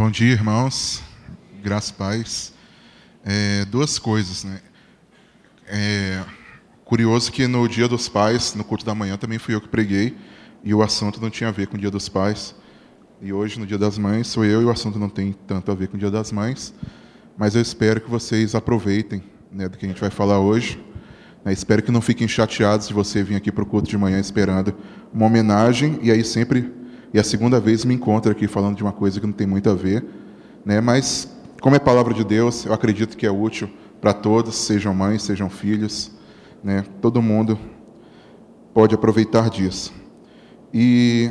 Bom dia, irmãos. Graças paz. É, duas coisas, né? É, curioso que no Dia dos Pais, no culto da manhã, também fui eu que preguei e o assunto não tinha a ver com o Dia dos Pais. E hoje, no Dia das Mães, sou eu e o assunto não tem tanto a ver com o Dia das Mães. Mas eu espero que vocês aproveitem né, do que a gente vai falar hoje. Né, espero que não fiquem chateados de você vir aqui para o culto de manhã esperando uma homenagem e aí sempre e a segunda vez me encontro aqui falando de uma coisa que não tem muito a ver, né? Mas como é palavra de Deus, eu acredito que é útil para todos, sejam mães, sejam filhos, né? Todo mundo pode aproveitar disso. E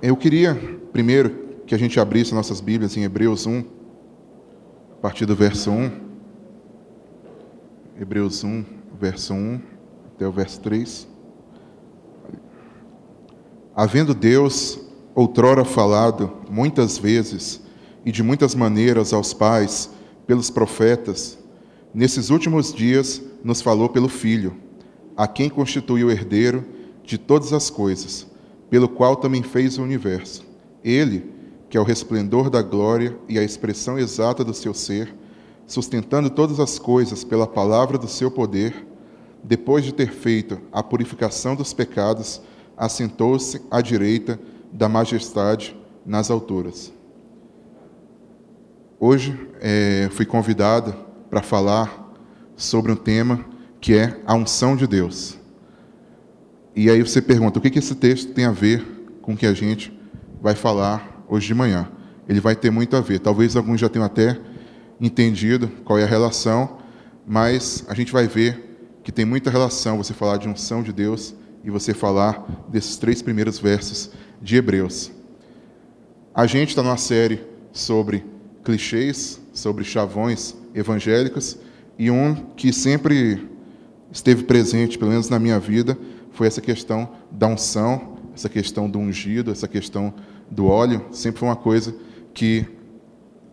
eu queria primeiro que a gente abrisse nossas Bíblias em Hebreus 1, a partir do verso 1. Hebreus 1, verso 1 até o verso 3. Havendo Deus outrora falado muitas vezes e de muitas maneiras aos pais pelos profetas, nesses últimos dias nos falou pelo Filho, a quem constituiu herdeiro de todas as coisas, pelo qual também fez o universo. Ele, que é o resplendor da glória e a expressão exata do seu ser, sustentando todas as coisas pela palavra do seu poder, depois de ter feito a purificação dos pecados, assentou-se à direita da majestade nas alturas. Hoje é, fui convidado para falar sobre um tema que é a unção de Deus. E aí você pergunta, o que, que esse texto tem a ver com o que a gente vai falar hoje de manhã? Ele vai ter muito a ver. Talvez alguns já tenham até entendido qual é a relação, mas a gente vai ver que tem muita relação você falar de unção de Deus e você falar desses três primeiros versos de Hebreus. A gente está numa série sobre clichês, sobre chavões evangélicos, e um que sempre esteve presente, pelo menos na minha vida, foi essa questão da unção, essa questão do ungido, essa questão do óleo. Sempre foi uma coisa que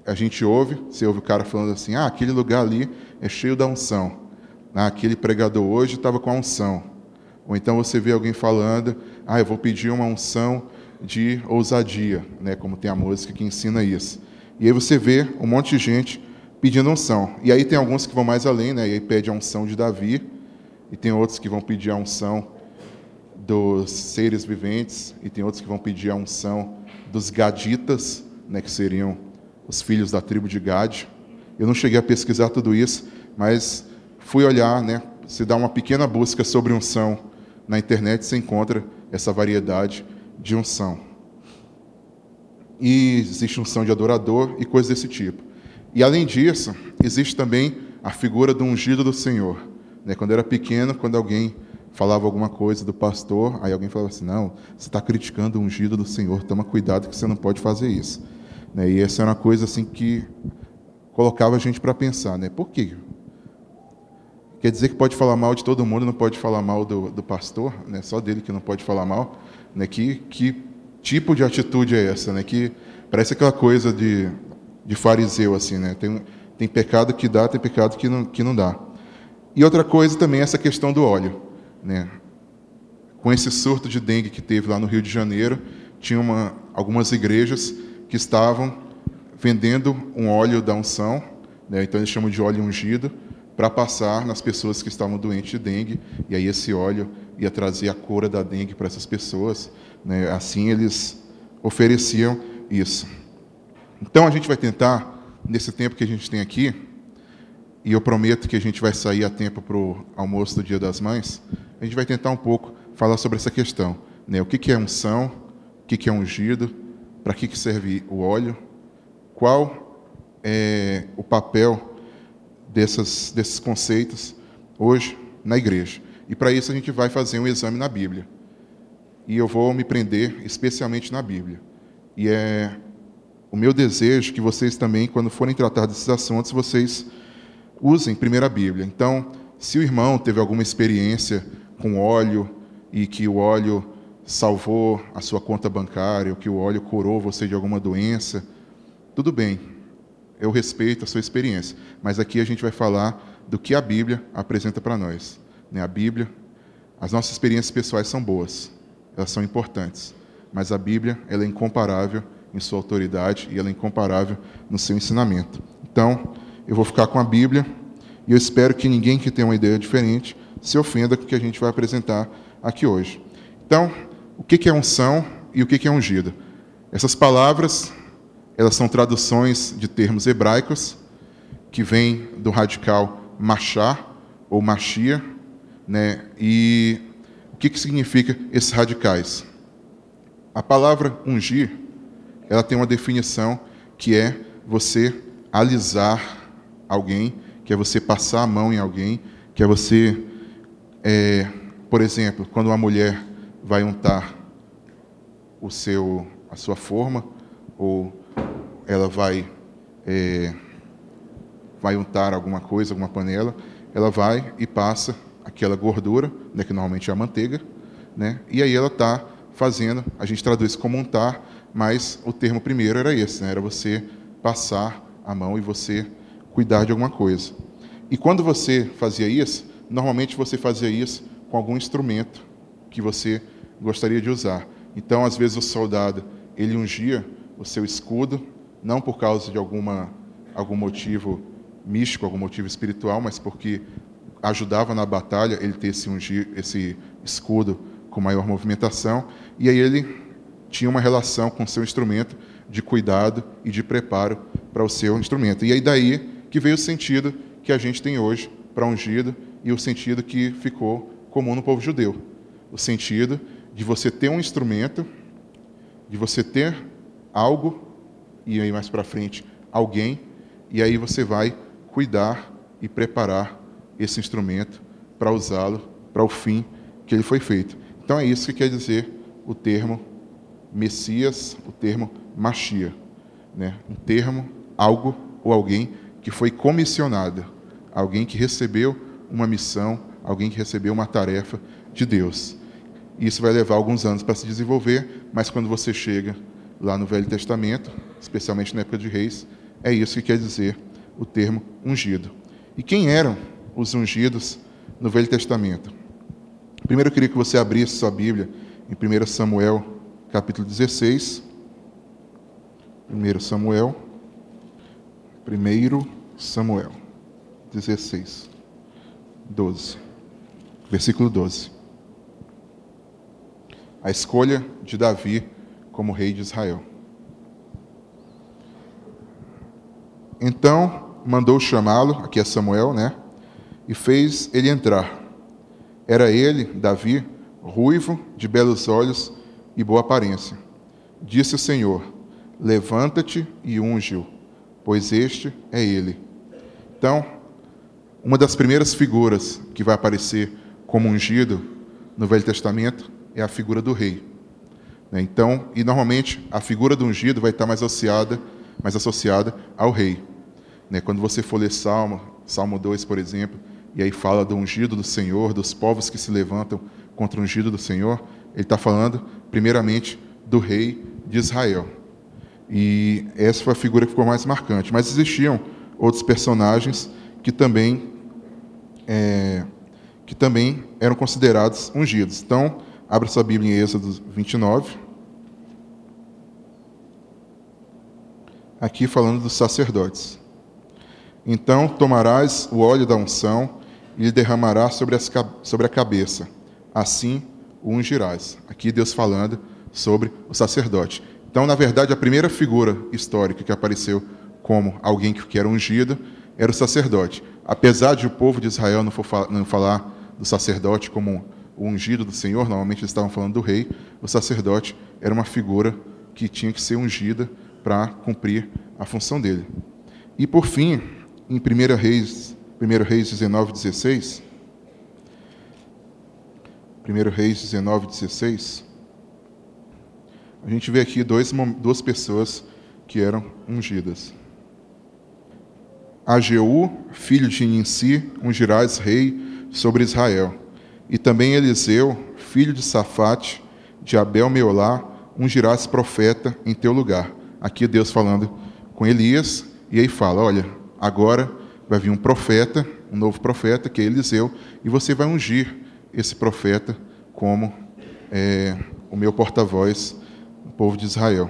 a gente ouve, você ouve o cara falando assim: ah, aquele lugar ali é cheio da unção. Ah, aquele pregador hoje estava com a unção. Ou então você vê alguém falando, ah, eu vou pedir uma unção de ousadia, né, como tem a música que ensina isso. E aí você vê um monte de gente pedindo unção. E aí tem alguns que vão mais além, né, e aí pede a unção de Davi, e tem outros que vão pedir a unção dos seres viventes, e tem outros que vão pedir a unção dos gaditas, né, que seriam os filhos da tribo de Gad. Eu não cheguei a pesquisar tudo isso, mas fui olhar, né, se dá uma pequena busca sobre unção na internet você encontra essa variedade de unção. E existe unção de adorador e coisas desse tipo. E além disso, existe também a figura do ungido do Senhor. Né? Quando eu era pequeno, quando alguém falava alguma coisa do pastor, aí alguém falava assim: não, você está criticando o ungido do Senhor, toma cuidado que você não pode fazer isso. Né? E essa era uma coisa assim que colocava a gente para pensar, né? Por quê? Quer dizer que pode falar mal de todo mundo, não pode falar mal do, do pastor, né? só dele que não pode falar mal. Né? Que, que tipo de atitude é essa? Né? Que parece aquela coisa de, de fariseu, assim, né? Tem, tem pecado que dá, tem pecado que não, que não dá. E outra coisa também é essa questão do óleo. Né? Com esse surto de dengue que teve lá no Rio de Janeiro, tinha uma, algumas igrejas que estavam vendendo um óleo da unção, né? então eles chamam de óleo ungido, para passar nas pessoas que estavam doentes de dengue, e aí esse óleo ia trazer a cura da dengue para essas pessoas. Né? Assim eles ofereciam isso. Então a gente vai tentar, nesse tempo que a gente tem aqui, e eu prometo que a gente vai sair a tempo para o almoço do Dia das Mães, a gente vai tentar um pouco falar sobre essa questão. Né? O que, é unção, o que, é ungido, para que serve o óleo, qual é o papel dessas, desses conceitos hoje na igreja. E para isso a gente vai fazer um exame na Bíblia. E eu vou me prender especialmente na Bíblia. E é o meu desejo que vocês também, quando forem tratar desses assuntos, vocês usem primeiro a Bíblia. Então, se o irmão teve alguma experiência com óleo e que o óleo salvou a sua conta bancária, ou que o óleo curou você de alguma doença, tudo bem, eu respeito a sua experiência, mas aqui a gente vai falar do que a Bíblia apresenta para nós. Né? A Bíblia, as nossas experiências pessoais são boas, elas são importantes, mas a Bíblia ela é incomparável em sua autoridade e ela é incomparável no seu ensinamento. Então, eu vou ficar com a Bíblia e eu espero que ninguém que tenha uma ideia diferente se ofenda com o que a gente vai apresentar aqui hoje. Então, o que é unção e o que é ungido? Essas palavras, elas são traduções de termos hebraicos que vêm do radical machar ou machia, né? E o que, que significa esses radicais? A palavra ungir, ela tem uma definição que é você alisar alguém, que é você passar a mão em alguém, que é você, é, por exemplo, quando uma mulher vai untar o seu, a sua forma, ou ela vai, é, vai untar alguma coisa, alguma panela, ela vai e passa aquela gordura, né, que normalmente é a manteiga, né, e aí ela está fazendo, a gente traduz como untar, mas o termo primeiro era esse, né, era você passar a mão e você cuidar de alguma coisa. E quando você fazia isso, normalmente você fazia isso com algum instrumento que você gostaria de usar. Então, às vezes o soldado ele ungia o seu escudo, não por causa de alguma algum motivo místico, algum motivo espiritual, mas porque ajudava na batalha ele ter esse ungir, esse escudo com maior movimentação, e aí ele tinha uma relação com o seu instrumento de cuidado e de preparo para o seu instrumento. E aí daí que veio o sentido que a gente tem hoje para ungido e o sentido que ficou comum no povo judeu. O sentido de você ter um instrumento, de você ter algo, e aí mais para frente, alguém, e aí você vai cuidar e preparar esse instrumento para usá-lo para o fim que ele foi feito. Então é isso que quer dizer o termo Messias, o termo Machia, né? Um termo, algo ou alguém que foi comissionado, alguém que recebeu uma missão, alguém que recebeu uma tarefa de Deus. Isso vai levar alguns anos para se desenvolver, mas quando você chega lá no Velho Testamento, especialmente na época de Reis, é isso que quer dizer o termo ungido. E quem eram os ungidos no Velho Testamento? Primeiro eu queria que você abrisse sua Bíblia em 1 Samuel, capítulo 16. 1 Samuel, 1 Samuel 16, 12, versículo 12. A escolha de Davi como rei de Israel. Então mandou chamá-lo, aqui é Samuel, né? E fez ele entrar. Era ele, Davi, ruivo, de belos olhos e boa aparência. Disse o Senhor: Levanta-te e unge-o, pois este é ele. Então, uma das primeiras figuras que vai aparecer como ungido no Velho Testamento é a figura do rei. Né? Então, e normalmente a figura do ungido vai estar mais associada, mais associada ao rei. Né? Quando você for ler Salmo, Salmo 2, por exemplo, e aí fala do ungido do Senhor, dos povos que se levantam contra o ungido do Senhor, ele está falando, primeiramente, do rei de Israel. E essa foi a figura que ficou mais marcante. Mas existiam outros personagens que também, é, que também eram considerados ungidos. Então, abra sua Bíblia em Êxodo 29. Aqui falando dos sacerdotes. Então tomarás o óleo da unção e lhe derramarás sobre, as, sobre a cabeça. Assim o ungirás. Aqui Deus falando sobre o sacerdote. Então, na verdade, a primeira figura histórica que apareceu como alguém que era ungido era o sacerdote. Apesar de o povo de Israel não, for, não falar do sacerdote como o ungido do Senhor, normalmente eles estavam falando do rei, o sacerdote era uma figura que tinha que ser ungida para cumprir a função dele. E por fim, em 1 Reis, 1 Reis 19, 16. 1 Reis 19, 16. A gente vê aqui dois, duas pessoas que eram ungidas. Ageu, filho de Ninsi, ungirás rei sobre Israel. E também Eliseu, filho de Safate, de Abel Meolá, ungirás profeta em teu lugar. Aqui Deus falando com Elias, e aí fala: Olha, agora vai vir um profeta, um novo profeta, que é Eliseu, e você vai ungir esse profeta como é, o meu porta-voz, o povo de Israel.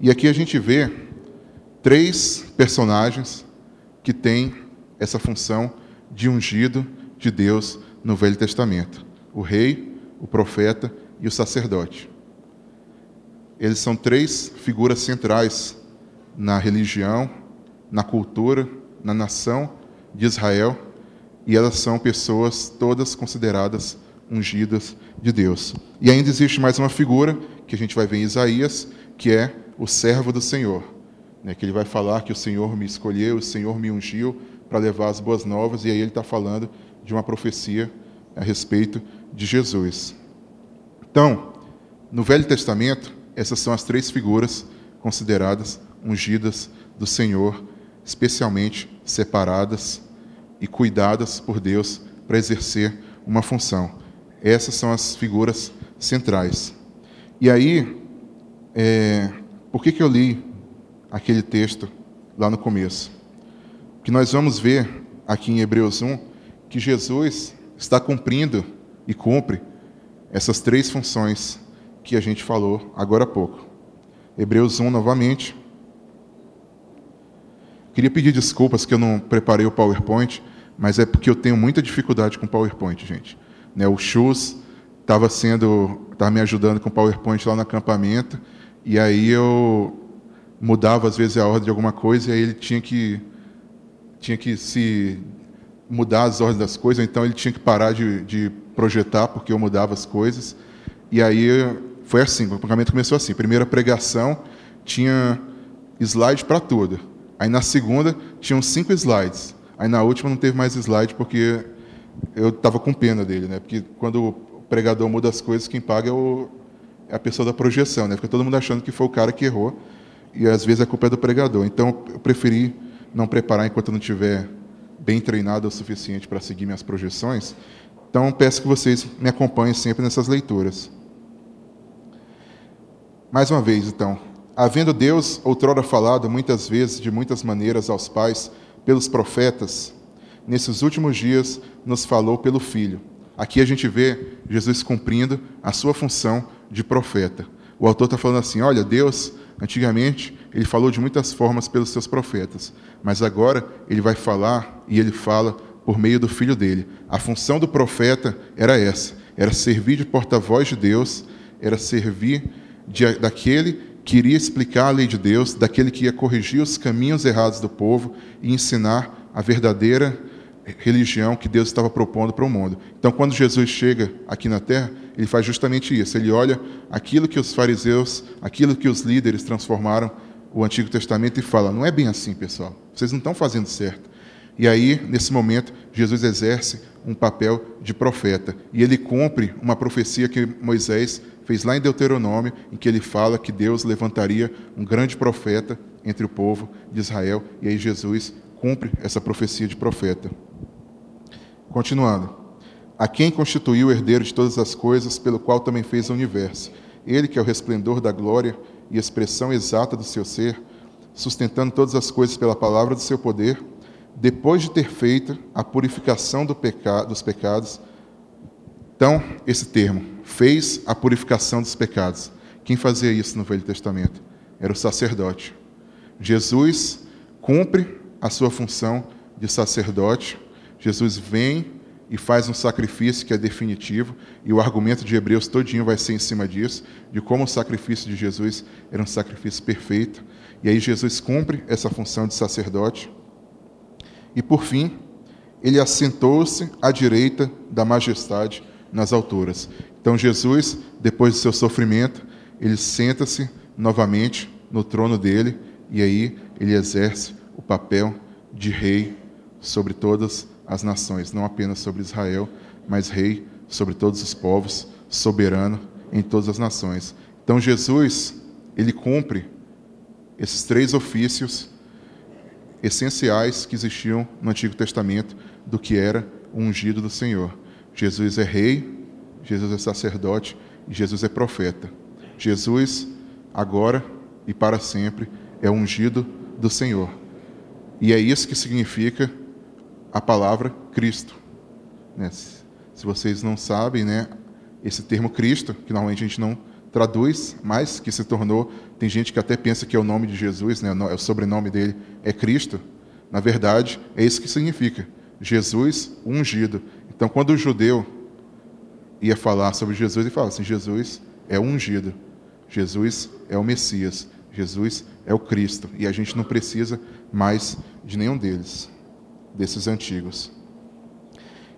E aqui a gente vê três personagens que têm essa função de ungido de Deus no Velho Testamento: o rei, o profeta e o sacerdote. Eles são três figuras centrais na religião, na cultura, na nação de Israel, e elas são pessoas todas consideradas ungidas de Deus. E ainda existe mais uma figura que a gente vai ver em Isaías, que é o servo do Senhor, né, que ele vai falar que o Senhor me escolheu, o Senhor me ungiu para levar as boas novas, e aí ele está falando de uma profecia a respeito de Jesus. Então, no Velho Testamento, essas são as três figuras consideradas ungidas do Senhor, especialmente separadas e cuidadas por Deus para exercer uma função. Essas são as figuras centrais. E aí, é, por que, que eu li aquele texto lá no começo? Que nós vamos ver aqui em Hebreus 1 que Jesus está cumprindo e cumpre essas três funções que a gente falou agora há pouco. Hebreus 1 novamente. Queria pedir desculpas que eu não preparei o PowerPoint, mas é porque eu tenho muita dificuldade com PowerPoint, gente. Né, o Chus estava sendo, estava me ajudando com o PowerPoint lá no acampamento, e aí eu mudava às vezes a ordem de alguma coisa, e aí ele tinha que tinha que se mudar as ordens das coisas, então ele tinha que parar de, de projetar porque eu mudava as coisas. E aí foi assim, o pagamento começou assim. Primeira pregação tinha slide para tudo. Aí na segunda tinham cinco slides. Aí na última não teve mais slide porque eu estava com pena dele, né? Porque quando o pregador muda as coisas, quem paga é, o, é a pessoa da projeção, né? Fica todo mundo achando que foi o cara que errou e às vezes a culpa é do pregador. Então eu preferi não preparar enquanto eu não tiver bem treinado o suficiente para seguir minhas projeções. Então peço que vocês me acompanhem sempre nessas leituras. Mais uma vez, então, havendo Deus outrora falado muitas vezes, de muitas maneiras aos pais, pelos profetas, nesses últimos dias nos falou pelo Filho. Aqui a gente vê Jesus cumprindo a sua função de profeta. O autor está falando assim: olha, Deus, antigamente, ele falou de muitas formas pelos seus profetas, mas agora ele vai falar e ele fala por meio do filho dele. A função do profeta era essa: era servir de porta-voz de Deus, era servir de, daquele que iria explicar a lei de Deus, daquele que ia corrigir os caminhos errados do povo e ensinar a verdadeira religião que Deus estava propondo para o mundo. Então, quando Jesus chega aqui na terra, ele faz justamente isso. Ele olha aquilo que os fariseus, aquilo que os líderes transformaram o Antigo Testamento e fala: não é bem assim, pessoal. Vocês não estão fazendo certo. E aí, nesse momento, Jesus exerce um papel de profeta. E ele cumpre uma profecia que Moisés fez lá em Deuteronômio, em que ele fala que Deus levantaria um grande profeta entre o povo de Israel, e aí Jesus cumpre essa profecia de profeta. Continuando. A quem constituiu o herdeiro de todas as coisas, pelo qual também fez o universo. Ele que é o resplendor da glória e expressão exata do seu ser, sustentando todas as coisas pela palavra do seu poder, depois de ter feito a purificação do peca dos pecados. Então, esse termo, fez a purificação dos pecados. Quem fazia isso no Velho Testamento? Era o sacerdote. Jesus cumpre a sua função de sacerdote. Jesus vem e faz um sacrifício que é definitivo, e o argumento de Hebreus todinho vai ser em cima disso, de como o sacrifício de Jesus era um sacrifício perfeito. E aí Jesus cumpre essa função de sacerdote. E por fim, ele assentou-se à direita da majestade nas alturas. Então Jesus, depois do seu sofrimento, ele senta-se novamente no trono dele e aí ele exerce o papel de rei sobre todas as nações, não apenas sobre Israel, mas rei sobre todos os povos, soberano em todas as nações. Então Jesus, ele cumpre esses três ofícios essenciais que existiam no Antigo Testamento do que era o ungido do Senhor. Jesus é rei, Jesus é sacerdote e Jesus é profeta. Jesus, agora e para sempre, é ungido do Senhor. E é isso que significa a palavra Cristo. Né? Se vocês não sabem, né, esse termo Cristo, que normalmente a gente não traduz, mas que se tornou. Tem gente que até pensa que é o nome de Jesus, né? o sobrenome dele é Cristo. Na verdade, é isso que significa. Jesus ungido. Então, quando o judeu ia falar sobre Jesus, ele falava assim: Jesus é ungido, Jesus é o Messias, Jesus é o Cristo. E a gente não precisa mais de nenhum deles, desses antigos.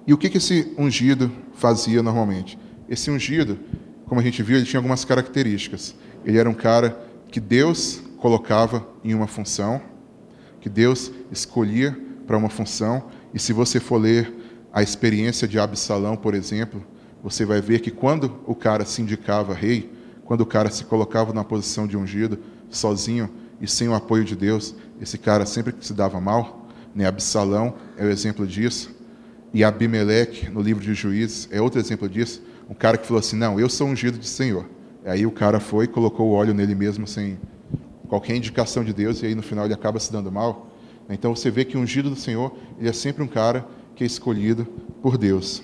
E o que, que esse ungido fazia normalmente? Esse ungido, como a gente viu, ele tinha algumas características. Ele era um cara que Deus colocava em uma função, que Deus escolhia para uma função. E se você for ler a experiência de Absalão, por exemplo, você vai ver que quando o cara se indicava rei, quando o cara se colocava na posição de ungido, sozinho e sem o apoio de Deus, esse cara sempre se dava mal. Né? Absalão é o exemplo disso. E Abimeleque, no livro de Juízes, é outro exemplo disso. Um cara que falou assim: Não, eu sou ungido de Senhor. Aí o cara foi e colocou o óleo nele mesmo sem qualquer indicação de Deus, e aí no final ele acaba se dando mal. Então você vê que o ungido do Senhor ele é sempre um cara que é escolhido por Deus.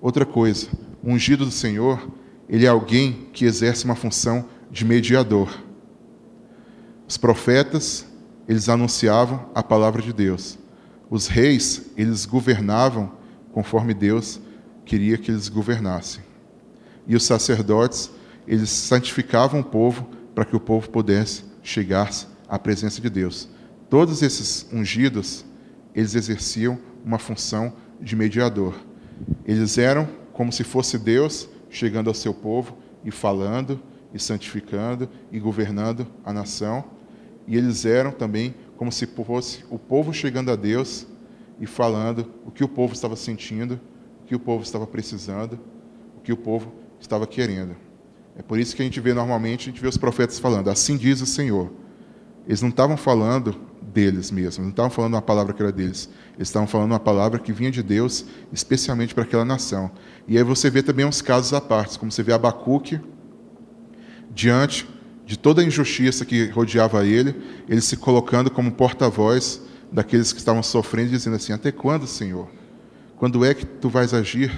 Outra coisa, o ungido do Senhor, ele é alguém que exerce uma função de mediador. Os profetas, eles anunciavam a palavra de Deus. Os reis, eles governavam conforme Deus queria que eles governassem. E os sacerdotes, eles santificavam o povo para que o povo pudesse chegar à presença de Deus. Todos esses ungidos, eles exerciam uma função de mediador. Eles eram como se fosse Deus chegando ao seu povo e falando, e santificando e governando a nação. E eles eram também como se fosse o povo chegando a Deus e falando o que o povo estava sentindo, o que o povo estava precisando, o que o povo estava querendo. É por isso que a gente vê normalmente, a gente vê os profetas falando, assim diz o Senhor. Eles não estavam falando deles mesmos, não estavam falando uma palavra que era deles. Eles estavam falando uma palavra que vinha de Deus, especialmente para aquela nação. E aí você vê também uns casos à parte, como você vê Abacuque, diante de toda a injustiça que rodeava ele, ele se colocando como porta-voz daqueles que estavam sofrendo, dizendo assim: Até quando, Senhor? Quando é que tu vais agir?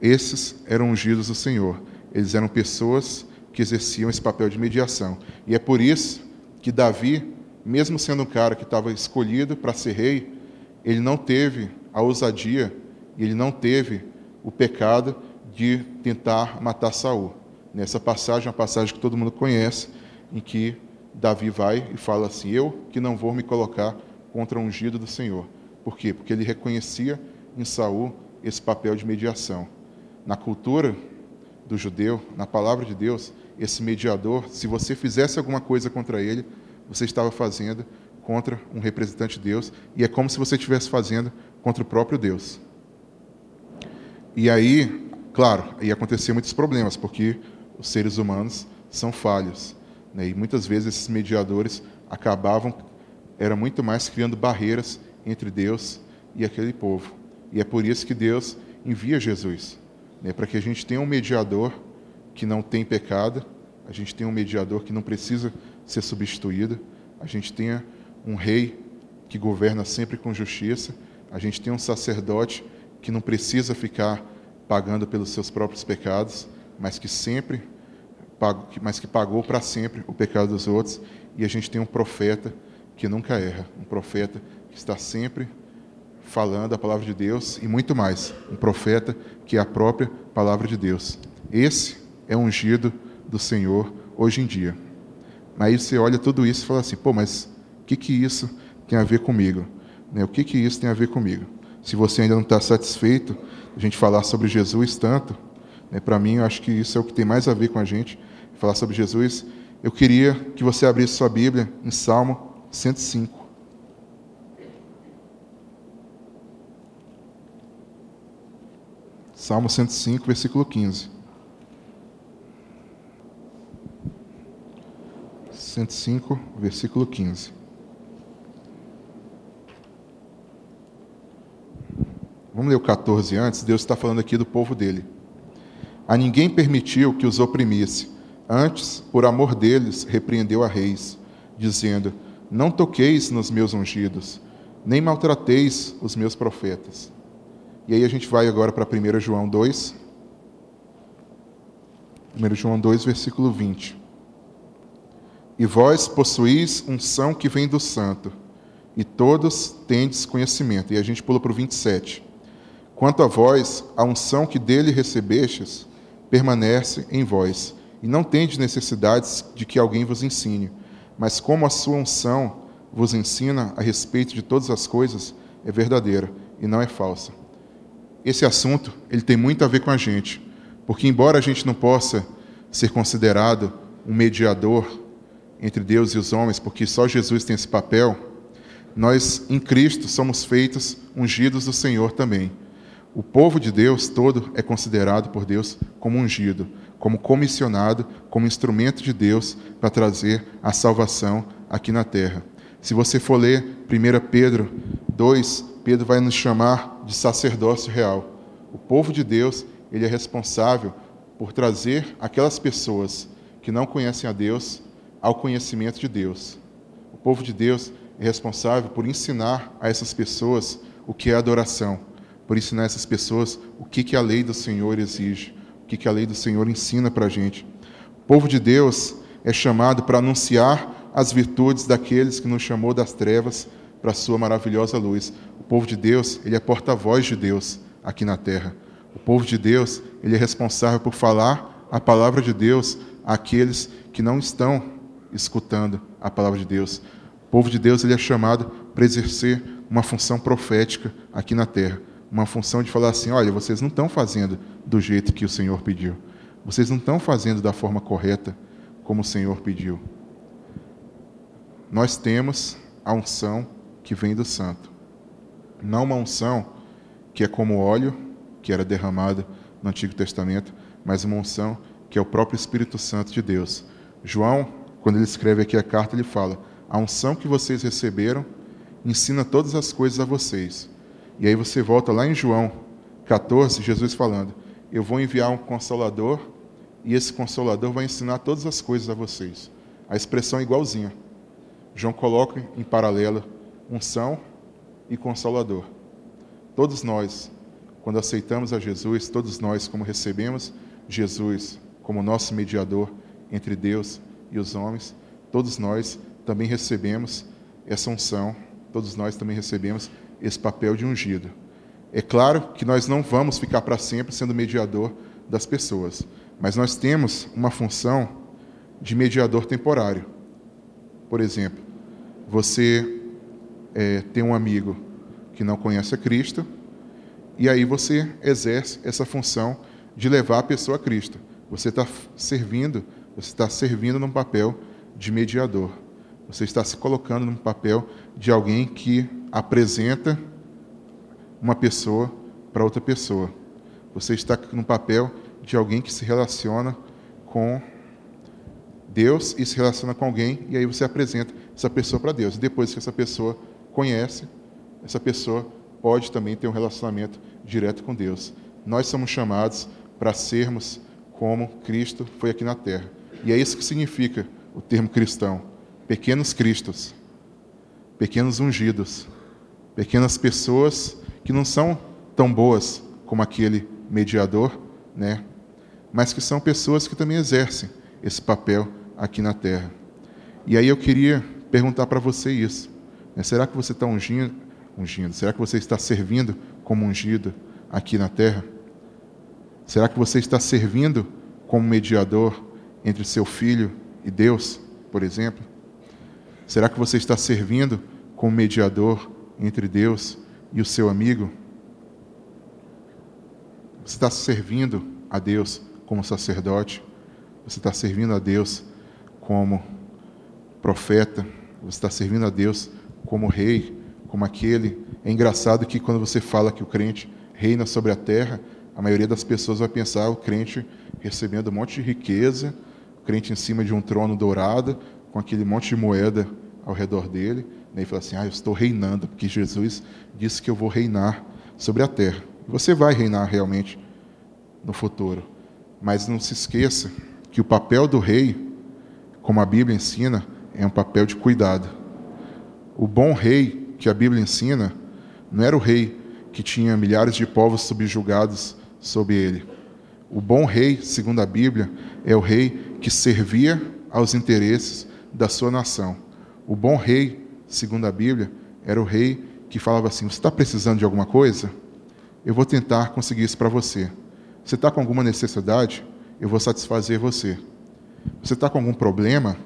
Esses eram ungidos do Senhor. Eles eram pessoas que exerciam esse papel de mediação. E é por isso que Davi, mesmo sendo um cara que estava escolhido para ser rei, ele não teve a ousadia ele não teve o pecado de tentar matar Saul. Nessa passagem, uma passagem que todo mundo conhece, em que Davi vai e fala assim: Eu que não vou me colocar contra o ungido do Senhor. Por quê? Porque ele reconhecia em Saul esse papel de mediação. Na cultura do judeu, na palavra de Deus, esse mediador, se você fizesse alguma coisa contra ele, você estava fazendo contra um representante de Deus, e é como se você estivesse fazendo contra o próprio Deus. E aí, claro, ia acontecer muitos problemas, porque os seres humanos são falhos. Né? E muitas vezes esses mediadores acabavam, era muito mais criando barreiras entre Deus e aquele povo. E é por isso que Deus envia Jesus, né? para que a gente tenha um mediador que não tem pecado, a gente tenha um mediador que não precisa ser substituído, a gente tenha um rei que governa sempre com justiça, a gente tem um sacerdote que não precisa ficar pagando pelos seus próprios pecados, mas que sempre mas que pagou para sempre o pecado dos outros, e a gente tem um profeta que nunca erra, um profeta que está sempre falando a palavra de Deus e muito mais, um profeta que é a própria palavra de Deus. Esse é ungido do Senhor hoje em dia. Aí você olha tudo isso e fala assim: pô, mas o que, que isso tem a ver comigo? Né? O que, que isso tem a ver comigo? Se você ainda não está satisfeito, a gente falar sobre Jesus tanto, né, para mim, eu acho que isso é o que tem mais a ver com a gente, falar sobre Jesus. Eu queria que você abrisse sua Bíblia em Salmo 105. Salmo 105, versículo 15. 105, versículo 15. Vamos ler o 14 antes. Deus está falando aqui do povo dele. A ninguém permitiu que os oprimisse. Antes, por amor deles, repreendeu a reis, dizendo: Não toqueis nos meus ungidos, nem maltrateis os meus profetas. E aí a gente vai agora para 1 João 2. 1 João 2, versículo 20. E vós possuís unção que vem do Santo, e todos tendes conhecimento. E a gente pula para o 27. Quanto a vós, a unção que dele recebestes permanece em vós, e não tendes necessidades de que alguém vos ensine, mas como a sua unção vos ensina a respeito de todas as coisas, é verdadeira e não é falsa. Esse assunto, ele tem muito a ver com a gente, porque embora a gente não possa ser considerado um mediador entre Deus e os homens, porque só Jesus tem esse papel, nós em Cristo somos feitos ungidos do Senhor também. O povo de Deus todo é considerado por Deus como ungido, como comissionado, como instrumento de Deus para trazer a salvação aqui na terra. Se você for ler 1 Pedro 2, Pedro vai nos chamar de sacerdócio real. O povo de Deus, ele é responsável por trazer aquelas pessoas que não conhecem a Deus ao conhecimento de Deus. O povo de Deus é responsável por ensinar a essas pessoas o que é adoração, por ensinar a essas pessoas o que, que a lei do Senhor exige, o que, que a lei do Senhor ensina para a gente. O povo de Deus é chamado para anunciar as virtudes daqueles que nos chamou das trevas para a sua maravilhosa luz. O povo de Deus, ele é porta-voz de Deus aqui na terra. O povo de Deus, ele é responsável por falar a palavra de Deus àqueles que não estão escutando a palavra de Deus. O povo de Deus ele é chamado para exercer uma função profética aqui na terra, uma função de falar assim: olha, vocês não estão fazendo do jeito que o Senhor pediu, vocês não estão fazendo da forma correta como o Senhor pediu. Nós temos a unção que vem do Santo, não uma unção que é como óleo que era derramado no Antigo Testamento, mas uma unção que é o próprio Espírito Santo de Deus. João quando ele escreve aqui a carta, ele fala: A unção que vocês receberam ensina todas as coisas a vocês. E aí você volta lá em João 14, Jesus falando: Eu vou enviar um consolador e esse consolador vai ensinar todas as coisas a vocês. A expressão é igualzinha. João coloca em paralelo unção e consolador. Todos nós, quando aceitamos a Jesus, todos nós, como recebemos Jesus como nosso mediador entre Deus e os homens, todos nós também recebemos essa unção, todos nós também recebemos esse papel de ungido. É claro que nós não vamos ficar para sempre sendo mediador das pessoas, mas nós temos uma função de mediador temporário. Por exemplo, você é, tem um amigo que não conhece a Cristo, e aí você exerce essa função de levar a pessoa a Cristo. Você está servindo você está servindo num papel de mediador. Você está se colocando num papel de alguém que apresenta uma pessoa para outra pessoa. Você está no papel de alguém que se relaciona com Deus e se relaciona com alguém, e aí você apresenta essa pessoa para Deus. E depois que essa pessoa conhece, essa pessoa pode também ter um relacionamento direto com Deus. Nós somos chamados para sermos como Cristo foi aqui na terra. E é isso que significa o termo cristão: pequenos cristos, pequenos ungidos, pequenas pessoas que não são tão boas como aquele mediador, né? Mas que são pessoas que também exercem esse papel aqui na terra. E aí eu queria perguntar para você isso: né? será que você está ungindo, ungindo? Será que você está servindo como ungido aqui na terra? Será que você está servindo como mediador entre seu filho e Deus, por exemplo? Será que você está servindo como mediador entre Deus e o seu amigo? Você está servindo a Deus como sacerdote? Você está servindo a Deus como profeta? Você está servindo a Deus como rei, como aquele? É engraçado que quando você fala que o crente reina sobre a terra, a maioria das pessoas vai pensar o crente recebendo um monte de riqueza, crente em cima de um trono dourado, com aquele monte de moeda ao redor dele, né, e fala assim: Ah, eu estou reinando, porque Jesus disse que eu vou reinar sobre a terra. Você vai reinar realmente no futuro. Mas não se esqueça que o papel do rei, como a Bíblia ensina, é um papel de cuidado. O bom rei que a Bíblia ensina não era o rei que tinha milhares de povos subjugados sobre ele. O bom rei, segundo a Bíblia, é o rei que servia aos interesses da sua nação. O bom rei, segundo a Bíblia, era o rei que falava assim: Você está precisando de alguma coisa? Eu vou tentar conseguir isso para você. Você está com alguma necessidade? Eu vou satisfazer você. Você está com algum problema?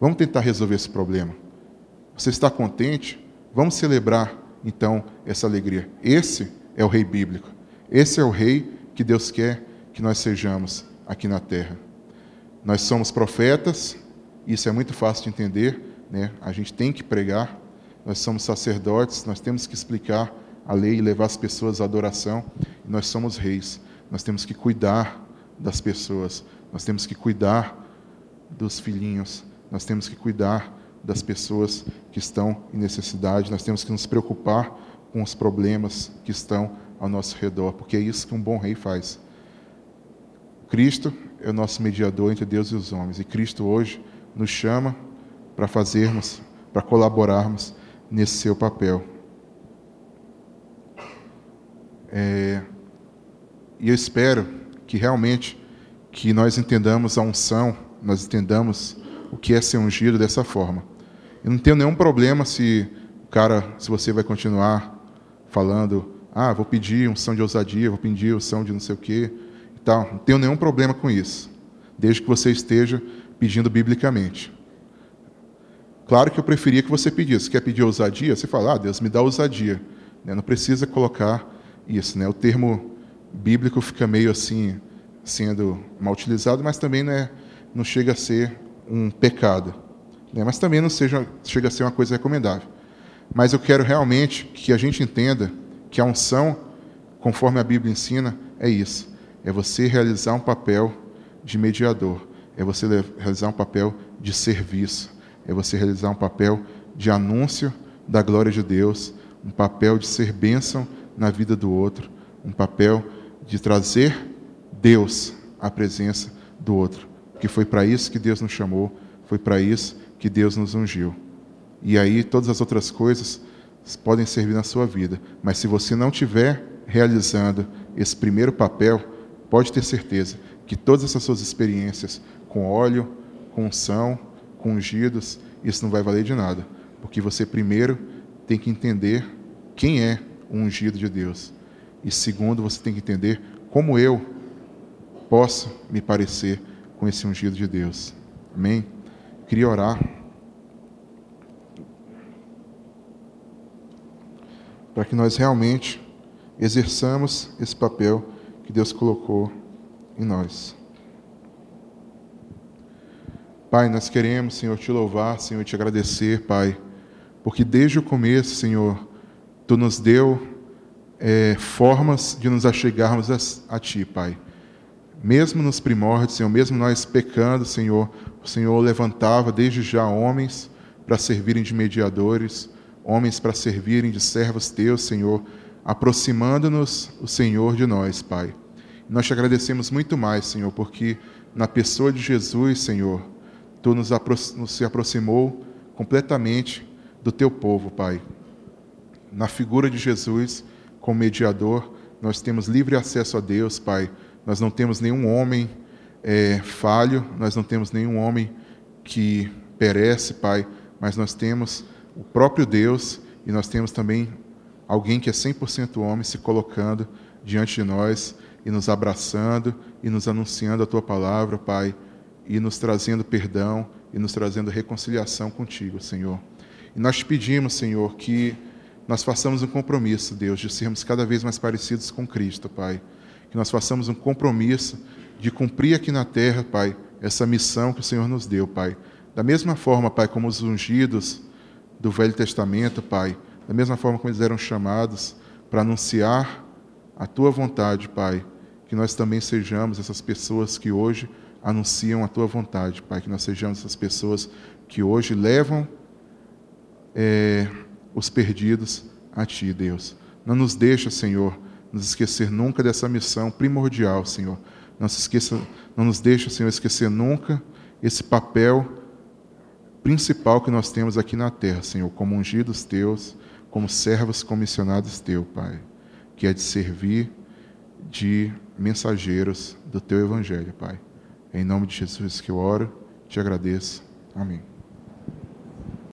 Vamos tentar resolver esse problema. Você está contente? Vamos celebrar então essa alegria. Esse é o rei bíblico. Esse é o rei que Deus quer que nós sejamos aqui na terra. Nós somos profetas, isso é muito fácil de entender, né? A gente tem que pregar. Nós somos sacerdotes, nós temos que explicar a lei e levar as pessoas à adoração. E nós somos reis. Nós temos que cuidar das pessoas. Nós temos que cuidar dos filhinhos. Nós temos que cuidar das pessoas que estão em necessidade. Nós temos que nos preocupar com os problemas que estão ao nosso redor, porque é isso que um bom rei faz. Cristo é o nosso mediador entre Deus e os homens, e Cristo hoje nos chama para fazermos, para colaborarmos nesse seu papel. É, e eu espero que realmente que nós entendamos a unção, nós entendamos o que é ser ungido dessa forma. Eu não tenho nenhum problema se o cara, se você vai continuar falando, ah, vou pedir unção de ousadia, vou pedir unção de não sei o quê tal. Não tenho nenhum problema com isso, desde que você esteja pedindo biblicamente. Claro que eu preferia que você pedisse. Quer pedir ousadia? Você fala, ah, Deus me dá ousadia. Né? Não precisa colocar isso. Né? O termo bíblico fica meio assim, sendo mal utilizado, mas também não, é, não chega a ser um pecado. Né? Mas também não seja, chega a ser uma coisa recomendável. Mas eu quero realmente que a gente entenda que a unção, conforme a Bíblia ensina, é isso. É você realizar um papel de mediador. É você realizar um papel de serviço. É você realizar um papel de anúncio da glória de Deus. Um papel de ser bênção na vida do outro. Um papel de trazer Deus à presença do outro. Porque foi para isso que Deus nos chamou, foi para isso que Deus nos ungiu. E aí todas as outras coisas podem servir na sua vida. Mas se você não estiver realizando esse primeiro papel, pode ter certeza que todas essas suas experiências com óleo, com unção, com ungidos, isso não vai valer de nada. Porque você primeiro tem que entender quem é o ungido de Deus. E segundo, você tem que entender como eu posso me parecer com esse ungido de Deus. Amém? Queria orar. Para que nós realmente exerçamos esse papel Deus colocou em nós. Pai, nós queremos, Senhor, te louvar, Senhor, te agradecer, Pai, porque desde o começo, Senhor, Tu nos deu é, formas de nos achegarmos a, a Ti, Pai. Mesmo nos primórdios, Senhor, mesmo nós pecando, Senhor, o Senhor levantava desde já homens para servirem de mediadores, homens para servirem de servos Teus, Senhor, aproximando-nos o Senhor de nós, Pai. Nós te agradecemos muito mais, Senhor, porque na pessoa de Jesus, Senhor, Tu nos, nos se aproximou completamente do Teu povo, Pai. Na figura de Jesus, como mediador, nós temos livre acesso a Deus, Pai. Nós não temos nenhum homem é, falho, nós não temos nenhum homem que perece, Pai, mas nós temos o próprio Deus e nós temos também alguém que é 100% homem se colocando diante de nós e nos abraçando e nos anunciando a tua palavra, Pai, e nos trazendo perdão e nos trazendo reconciliação contigo, Senhor. E nós te pedimos, Senhor, que nós façamos um compromisso, Deus, de sermos cada vez mais parecidos com Cristo, Pai. Que nós façamos um compromisso de cumprir aqui na terra, Pai, essa missão que o Senhor nos deu, Pai. Da mesma forma, Pai, como os ungidos do Velho Testamento, Pai, da mesma forma como eles eram chamados para anunciar a tua vontade, Pai, que nós também sejamos essas pessoas que hoje anunciam a tua vontade, Pai, que nós sejamos essas pessoas que hoje levam é, os perdidos a Ti, Deus. Não nos deixa, Senhor, nos esquecer nunca dessa missão primordial, Senhor. Não, se esqueça, não nos deixa, Senhor, esquecer nunca esse papel principal que nós temos aqui na terra, Senhor, como ungidos Teus, como servos comissionados Teu, Pai, que é de servir, de mensageiros do teu evangelho, Pai. Em nome de Jesus que eu oro, te agradeço. Amém.